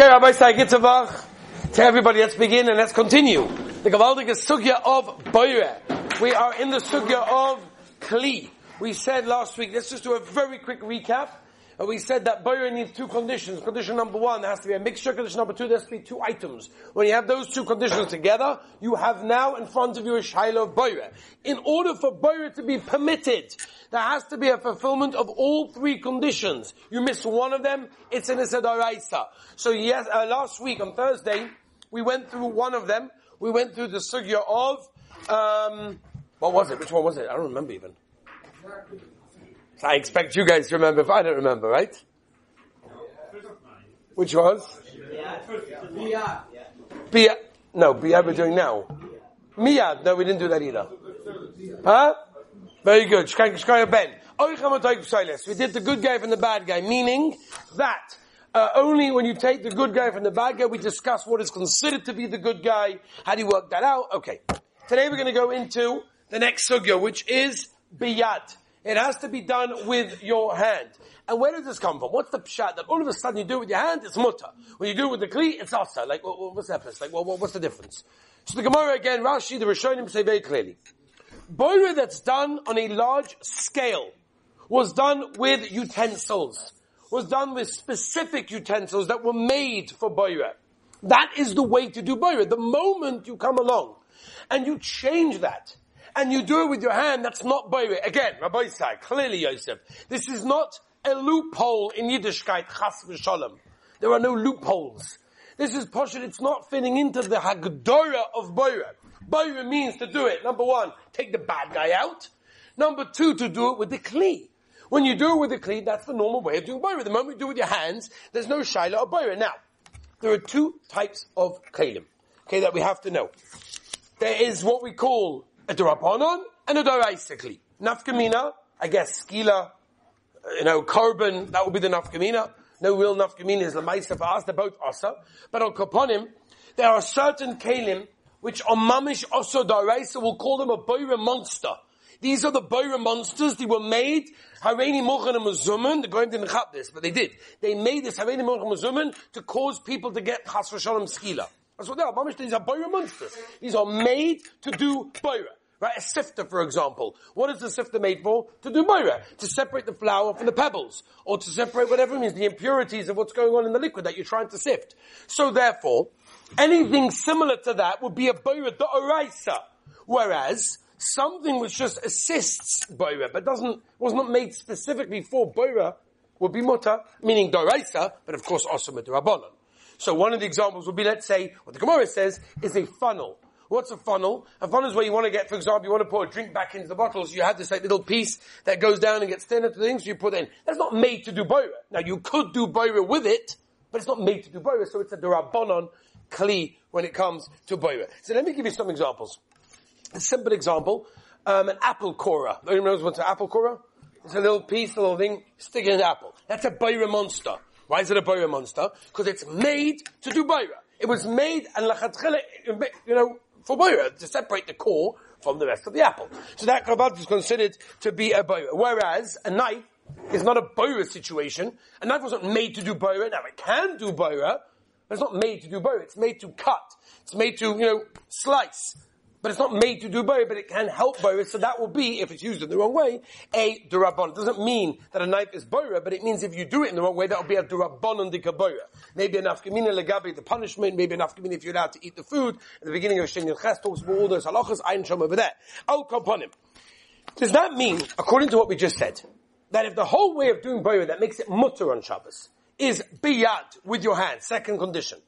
Okay, Rabbi Sai Gitzavach. To everybody, let's begin and let's continue. The Gavaldic Sugya of Boire. We are in the Sugya of Kli. We said last week, let's just do a very quick recap. And we said that Boyer needs two conditions. Condition number one, there has to be a mixture. Condition number two, there has to be two items. When you have those two conditions together, you have now in front of you a Shiloh of Boyer. In order for Boyer to be permitted, there has to be a fulfillment of all three conditions. You miss one of them, it's an Isadaraisa. So yes, uh, last week on Thursday, we went through one of them. We went through the Sugya of, um, what was it? Which one was it? I don't remember even. I expect you guys to remember if I don't remember, right? Which was? Bia. No, Bia we're doing now. Miyad. No, we didn't do that either. Huh? Very good. Shkaya Ben. We did the good guy from the bad guy, meaning that uh, only when you take the good guy from the bad guy, we discuss what is considered to be the good guy. How do you work that out? Okay. Today we're going to go into the next sugya, which is biyad. It has to be done with your hand. And where does this come from? What's the pshat that all of a sudden you do it with your hand, it's mutter. When you do it with the kli, it's asa. Like, what's the difference? Like, what's the difference? So the Gemara again, Rashi, the Rishonim say very clearly. Boira that's done on a large scale was done with utensils. Was done with specific utensils that were made for boira. That is the way to do boira. The moment you come along and you change that and you do it with your hand, that's not Boire. Again, Rabbi Isai, clearly Yosef, this is not a loophole in Yiddishkeit, chas v'shalom. There are no loopholes. This is poshut, it's not fitting into the Hagdora of Boire. Boire means to do it, number one, take the bad guy out. Number two, to do it with the Kli. When you do it with the Kli, that's the normal way of doing Boire. The moment you do it with your hands, there's no Shaila of Boire. Now, there are two types of Kalim, okay, that we have to know. There is what we call a Durabonon and a Doraisically. Nafkamina, I guess skila, uh, you know, carbon, that would be the nafkamina. No real nafkamina is the Maisa for us, they're both Asa. But on Kaponim, there are certain Kalim which on Mamish also Daraisa will call them a Boira monster. These are the Boira monsters, they were made, Hareini Mochan and Mazuman, the Goyim didn't have this, but they did. They made this Hareini Mochan and to cause people to get Chas Shalom skila. That's what they are. Mamish, these are Boira monsters. These are made to do Boira. Right? A sifter, for example. What is the sifter made for? To do moira. To separate the flour from the pebbles. Or to separate whatever means, the impurities of what's going on in the liquid that you're trying to sift. So therefore, anything similar to that would be a boira da'oraisa. Whereas, something which just assists boira, but doesn't, was not made specifically for boira, would be muta, meaning doraisa, but of course also midrabanan. So one of the examples would be, let's say, what the Gemara says is a funnel What's a funnel? A funnel is where you want to get, for example, you want to pour a drink back into the bottles. You have this like little piece that goes down and gets thinner to the things. So you put in. That's not made to do boira. Now you could do boira with it, but it's not made to do boira. So it's a durabonon kli when it comes to boira. So let me give you some examples. A simple example, um, an apple cora. Anyone knows what's an apple cora? It's a little piece, a little thing, stick in an apple. That's a boira monster. Why is it a boira monster? Because it's made to do boira. It was made and lachatchele, you know, for boira, to separate the core from the rest of the apple. So that kabbat is considered to be a boira. Whereas a knife is not a boira situation. A knife wasn't made to do boira. Now it can do boira, but it's not made to do boira. It's made to cut. It's made to, you know, slice but it's not made to do boris, but it can help boris, so that will be, if it's used in the wrong way, a durabon. It doesn't mean that a knife is boira, but it means if you do it in the wrong way, that will be a durabonon dikaboira. Maybe an afkamina legabe, the punishment, maybe an afkamina if you're allowed to eat the food. At the beginning of Shinyan Ches talks about all those halachas, ein shom over there. Al komponim. Does that mean, according to what we just said, that if the whole way of doing boira that makes it mutter on Shabbos is biyad with your hand, second condition,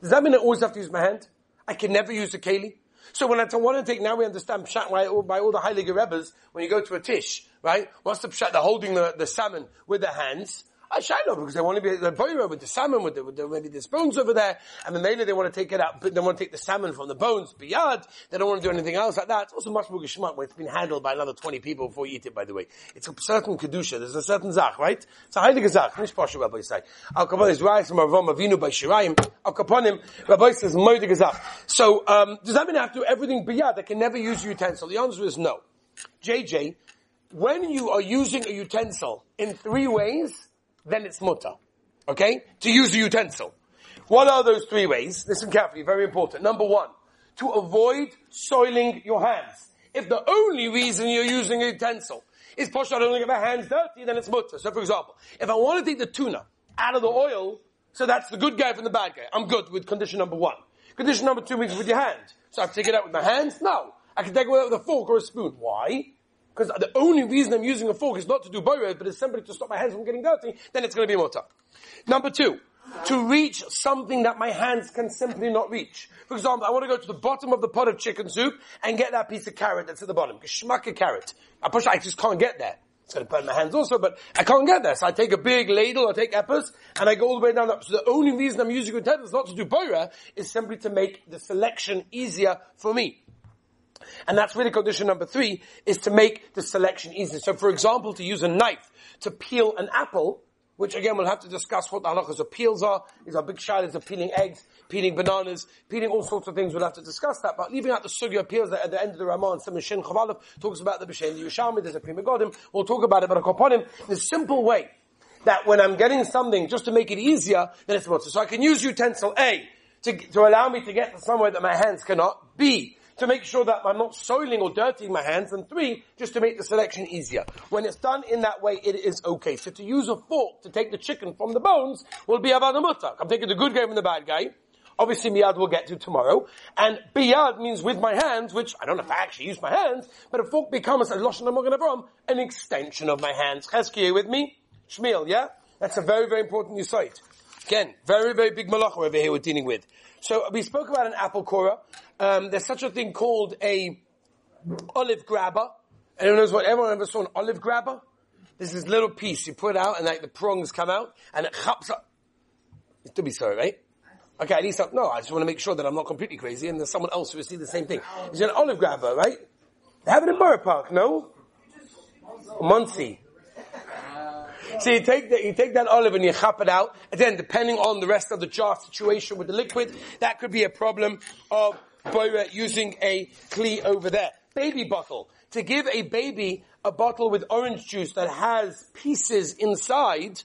does that mean I always have to use my hand? I can never use a keli? So when I want to take, now we understand pshat by, by all the Heilige Rebbes, when you go to a tish, right? What's the pshat? They're holding the, the salmon with their hands. I know because they want to be the boira with the salmon, with, the, with the, maybe the bones over there, and then later they want to take it out, but they want to take the salmon from the bones, biyad, they don't want to do anything else like that. It's also much more geshmak when it's been handled by another 20 people before you eat it, by the way. It's a certain kedusha, there's a certain zach, right? It's a heilige zach, Mish Pasha Rabbi say. Al Kapon is rise from Avom Avinu by Shirayim, Al Kaponim, Rabbi says, moidig zach. So, um, does that mean I have to do everything biyad? I can never use utensil? The answer is no. JJ, when you are using a utensil in three ways, then it's mutter. Okay? To use a utensil. What are those three ways? Listen carefully, very important. Number one, to avoid soiling your hands. If the only reason you're using a utensil is push out only get my hands dirty, then it's mutter. So for example, if I want to take the tuna out of the oil, so that's the good guy from the bad guy. I'm good with condition number one. Condition number two means with your hand. So I take it out with my hands? No. I can take it out with a fork or a spoon. Why? Because the only reason I'm using a fork is not to do boirer, but it's simply to stop my hands from getting dirty, then it's going to be mutter. Number two, to reach something that my hands can simply not reach. For example, I want to go to the bottom of the pot of chicken soup and get that piece of carrot that's at the bottom. Geschmack a carrot. I push, I just can't get there. It's going to burn my hands also, but I can't get there. So I take a big ladle I take apples and I go all the way down. There. So the only reason I'm using a utensils not to do boira is simply to make the selection easier for me. And that's really condition number three, is to make the selection easier. So for example, to use a knife to peel an apple, which again we'll have to discuss what the halachas of peels are. These are big shilas of peeling eggs, peeling bananas, peeling all sorts of things. We'll have to discuss that. But leaving out the sugya peels at the end of the Ramah and Shin Chavalev talks about the B'Shem Yerushalmi, there's a Pri Megadim. We'll talk about it, but a simple way that when I'm getting something, just to make it easier, then it's mutter. So I can use utensil A to, to allow me to get to somewhere that my hands cannot. B, to make sure that I'm not soiling or dirtying my hands, and three, just to make the selection easier. When it's done in that way, it is okay. So to use a fork to take the chicken from the bones will be the mutak. I'm taking the good guy from the bad guy. Obviously, miyad we'll get to tomorrow. And biyad means with my hands, which I don't know if I actually use my hands, but a fork becomes a loshan Avram, an extension of my hands. Chesky, with me? Shmuel, yeah? That's a very, very important new site. Again, very, very big malacha over here we're dealing with. So we spoke about an apple kora. Um, there's such a thing called a olive grabber. Anyone knows what? Everyone ever saw an olive grabber? This is little piece you put out and like the prongs come out and it chaps up. It to be sorry, right? Okay, at least I, no, I just want to make sure that I'm not completely crazy and there's someone else who will see the same thing. It's an olive grabber, right? They have it in Borough Park, no? Monsey. So you take that, you take that olive and you chop it out. Then depending on the rest of the jar situation with the liquid, that could be a problem of boira using a kli over there. Baby bottle. To give a baby a bottle with orange juice that has pieces inside,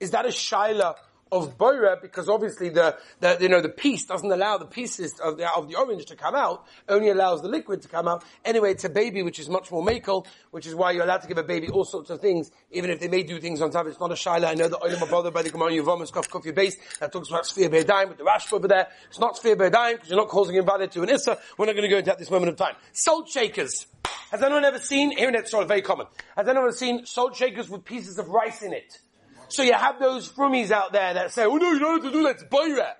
is that a shaila of boira because obviously the, the, you know, the piece doesn't allow the pieces of the, of the orange to come out, only allows the liquid to come out. Anyway, it's a baby which is much more makel, which is why you're allowed to give a baby all sorts of things, even if they may do things on top. It's not a shaila. I know that Olim bothered by the Gemara Yuvom Kof Kofi base that talks about sphere be'edayim with the Rash over there. It's not sphere be'edayim because you're not causing invalid to an Issa. We're not going to go into that at this moment of time. Salt shakers. Has anyone ever seen, here in it's very common. Has anyone ever seen salt shakers with pieces of rice in it? So you have those frummies out there that say, oh no, you don't have to do that, it's boira.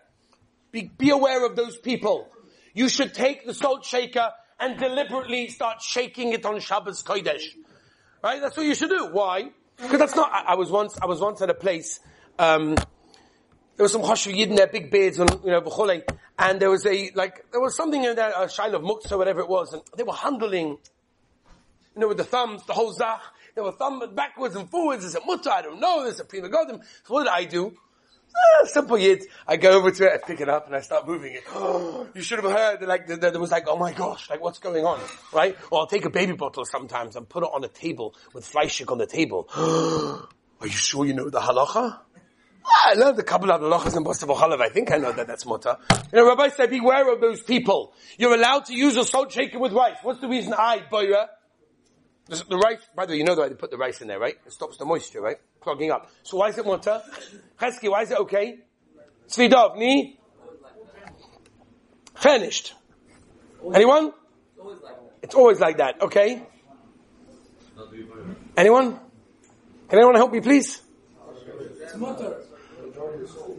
Be, be aware of those people. You should take the salt shaker and deliberately start shaking it on Shabbos Kodesh. Right? That's what you should do. Why? Because that's not, I, I, was once, I was once at a place, um, there was some Choshev Yid in their big beards and, you know, b'chole, and there was a, like, there was something in there, a Shail of Muktzah whatever it was, and they were handling, you know, with the thumbs, the whole Zach, they were thumbing backwards and forwards. There's a mutter, I don't know. There's a Pri Megadim. So what did I do? Ah, simple yid. I go over to it, I pick it up, and I start moving it. you should have heard, like, the, the, there was like, oh my gosh, like, what's going on? Right? Or I'll take a baby bottle sometimes and put it on a table with fleishik on the table. Are you sure you know the halacha? Ah, I learned a couple of halachas in Boston Chalav. I think I know that that's mutter. You know, Rabbi said, beware of those people. You're allowed to use a salt shaker with rice. What's the reason I, boya? The, the, rice, by the way, you know the way they put the rice in there, right? It stops the moisture, right? Clogging up. So why is it mutter? Chesky, why is it okay? Svidov, ni? Finished. Anyone? It's always like that, okay? Anyone? Can anyone help me, please? It's mutter.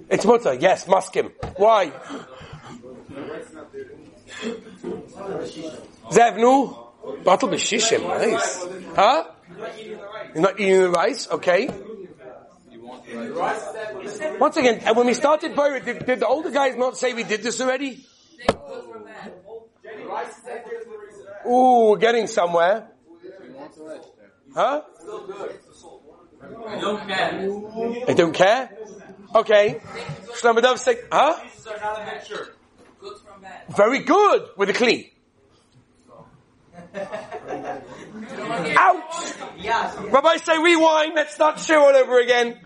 It's mutter, yes, muskim. Why? Zevnu? Bottle b'shishim, nice. Huh? You're not eating the rice? Okay. Once again, and when we started Boyer, did, did, the older guys not say we did this already? Ooh, we're getting somewhere. Huh? I don't care. They don't care? Okay. Shlomo Dov say, huh? Very good with the clean. Rabbi say rewind, let's start share all over again.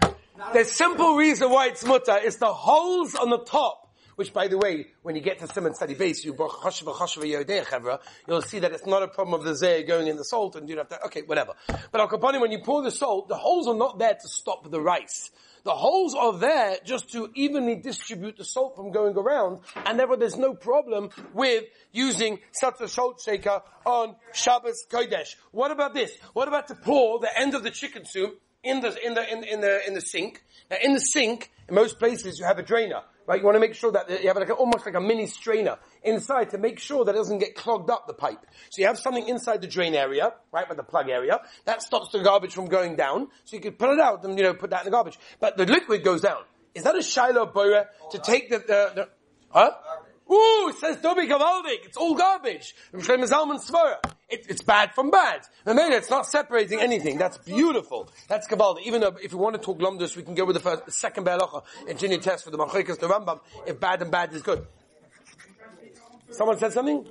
The simple reason why it's mutter is the holes on the top which by the way, when you get to Simon study base, you you'll see that it's not a problem of the zay going in the salt and you have to, okay, whatever. But al when you pour the salt, the holes are not there to stop the rice. The holes are there just to evenly distribute the salt from going around, and therefore there's no problem with using such a salt shaker on Shabbos Kodesh. What about this? What about to pour the end of the chicken soup in the, in the, in, in the, in the sink? Now in the sink, in most places you have a drainer. Right? You want to make sure that you have like a, almost like a mini strainer inside to make sure that it doesn't get clogged up the pipe. So you have something inside the drain area, right, by the plug area, that stops the garbage from going down. So you could put it out and, you know, put that in the garbage. But the liquid goes down. Is that a Shiloh Boyer to take the, the, the huh? Ooh, it says Dobi Gavaldik. It's all garbage. It, it's bad from bad. And then it's not separating anything. That's beautiful. That's Gavaldik. Even though if we want to talk Lomdus, we can go with the first, the second Biur Halacha in junior test for the Machikas, the Rambam, if bad and bad is good. Someone said something?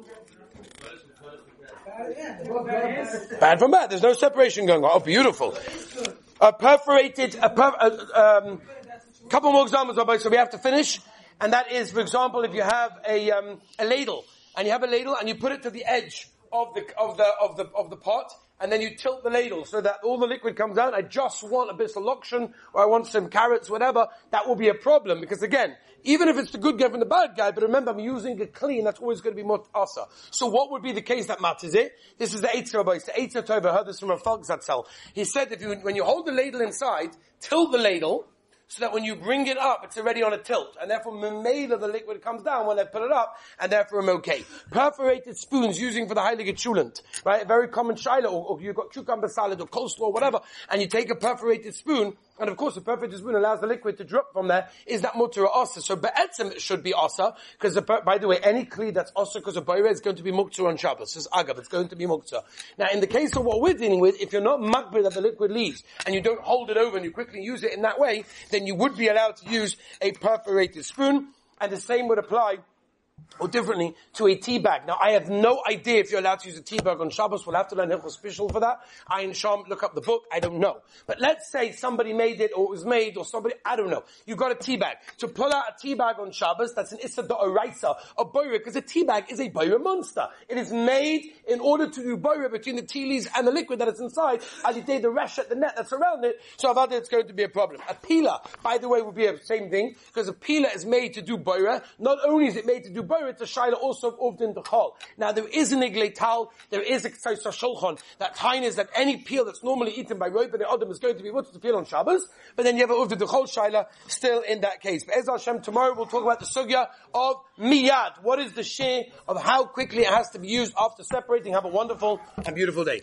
Bad from bad. There's no separation going on. Oh, beautiful. A perforated, a per, um, couple more examples, so we have to finish. And that is, for example, if you have a, um, a ladle, and you have a ladle and you put it to the edge of the, of the, of the, of the pot, and then you tilt the ladle so that all the liquid comes out. I just want a bit of loction, or I want some carrots, whatever. That will be a problem, because again, even if it's the good guy from the bad guy, but remember, I'm using a clean, that's always going to be more asa. So what would be the case that matters it? This is the Eitzer Rabbi, the Eitzer Tov, I heard this from a Falkzatzel. He said if you, when you hold the ladle inside, tilt the ladle, so that when you bring it up, it's already on a tilt, and therefore memela the liquid comes down when I put it up, and therefore I'm okay. Perforated spoons using for the heilige chulant, right? A very common shiloh, or, or you've got cucumber salad or coleslaw, whatever, and you take a perforated spoon, and of course, the perfect spoon allows the liquid to drop from there. Is that mutter or asa? So be'etzim should be asa, because by the way, any kli that's asa because of bayre is going to be muktzah on Shabbos. It's agav, it's going to be muktzah. Now, in the case of what we're dealing with, if you're not makbid that the liquid leaves, and you don't hold it over and you quickly use it in that way, then you would be allowed to use a perforated spoon, and the same would apply or differently, to a tea bag. Now, I have no idea if you're allowed to use a tea bag on Shabbos. We'll have to learn Hilchos special for that. I and Sham look up the book. I don't know. But let's say somebody made it, or it was made, or somebody, I don't know. You've got a tea bag. To pull out a tea bag on Shabbos, that's an Issa Da'oraisa, a boira, because a tea bag is a boira monster. It is made in order to do boira between the tea leaves and the liquid that is inside, as you did the resh at the net that's around it. So Avada, it's going to be a problem. A peeler, by the way, would be the same thing, because a peeler is made to do boira. Not only is it made to do boira, it's a shaila also of Uvdin Dechol. Now there is an Igleital, there is a Ktsaisa Shulchan, that time is that any peel that's normally eaten by Roy the Adam is going to be what's the peel on Shabbos, but then you have a Uvdin Dechol Shaila still in that case. But Ezra Hashem, tomorrow we'll talk about the Sugya of Miyad. What is the share of how quickly it has to be used after separating? Have a wonderful and beautiful day.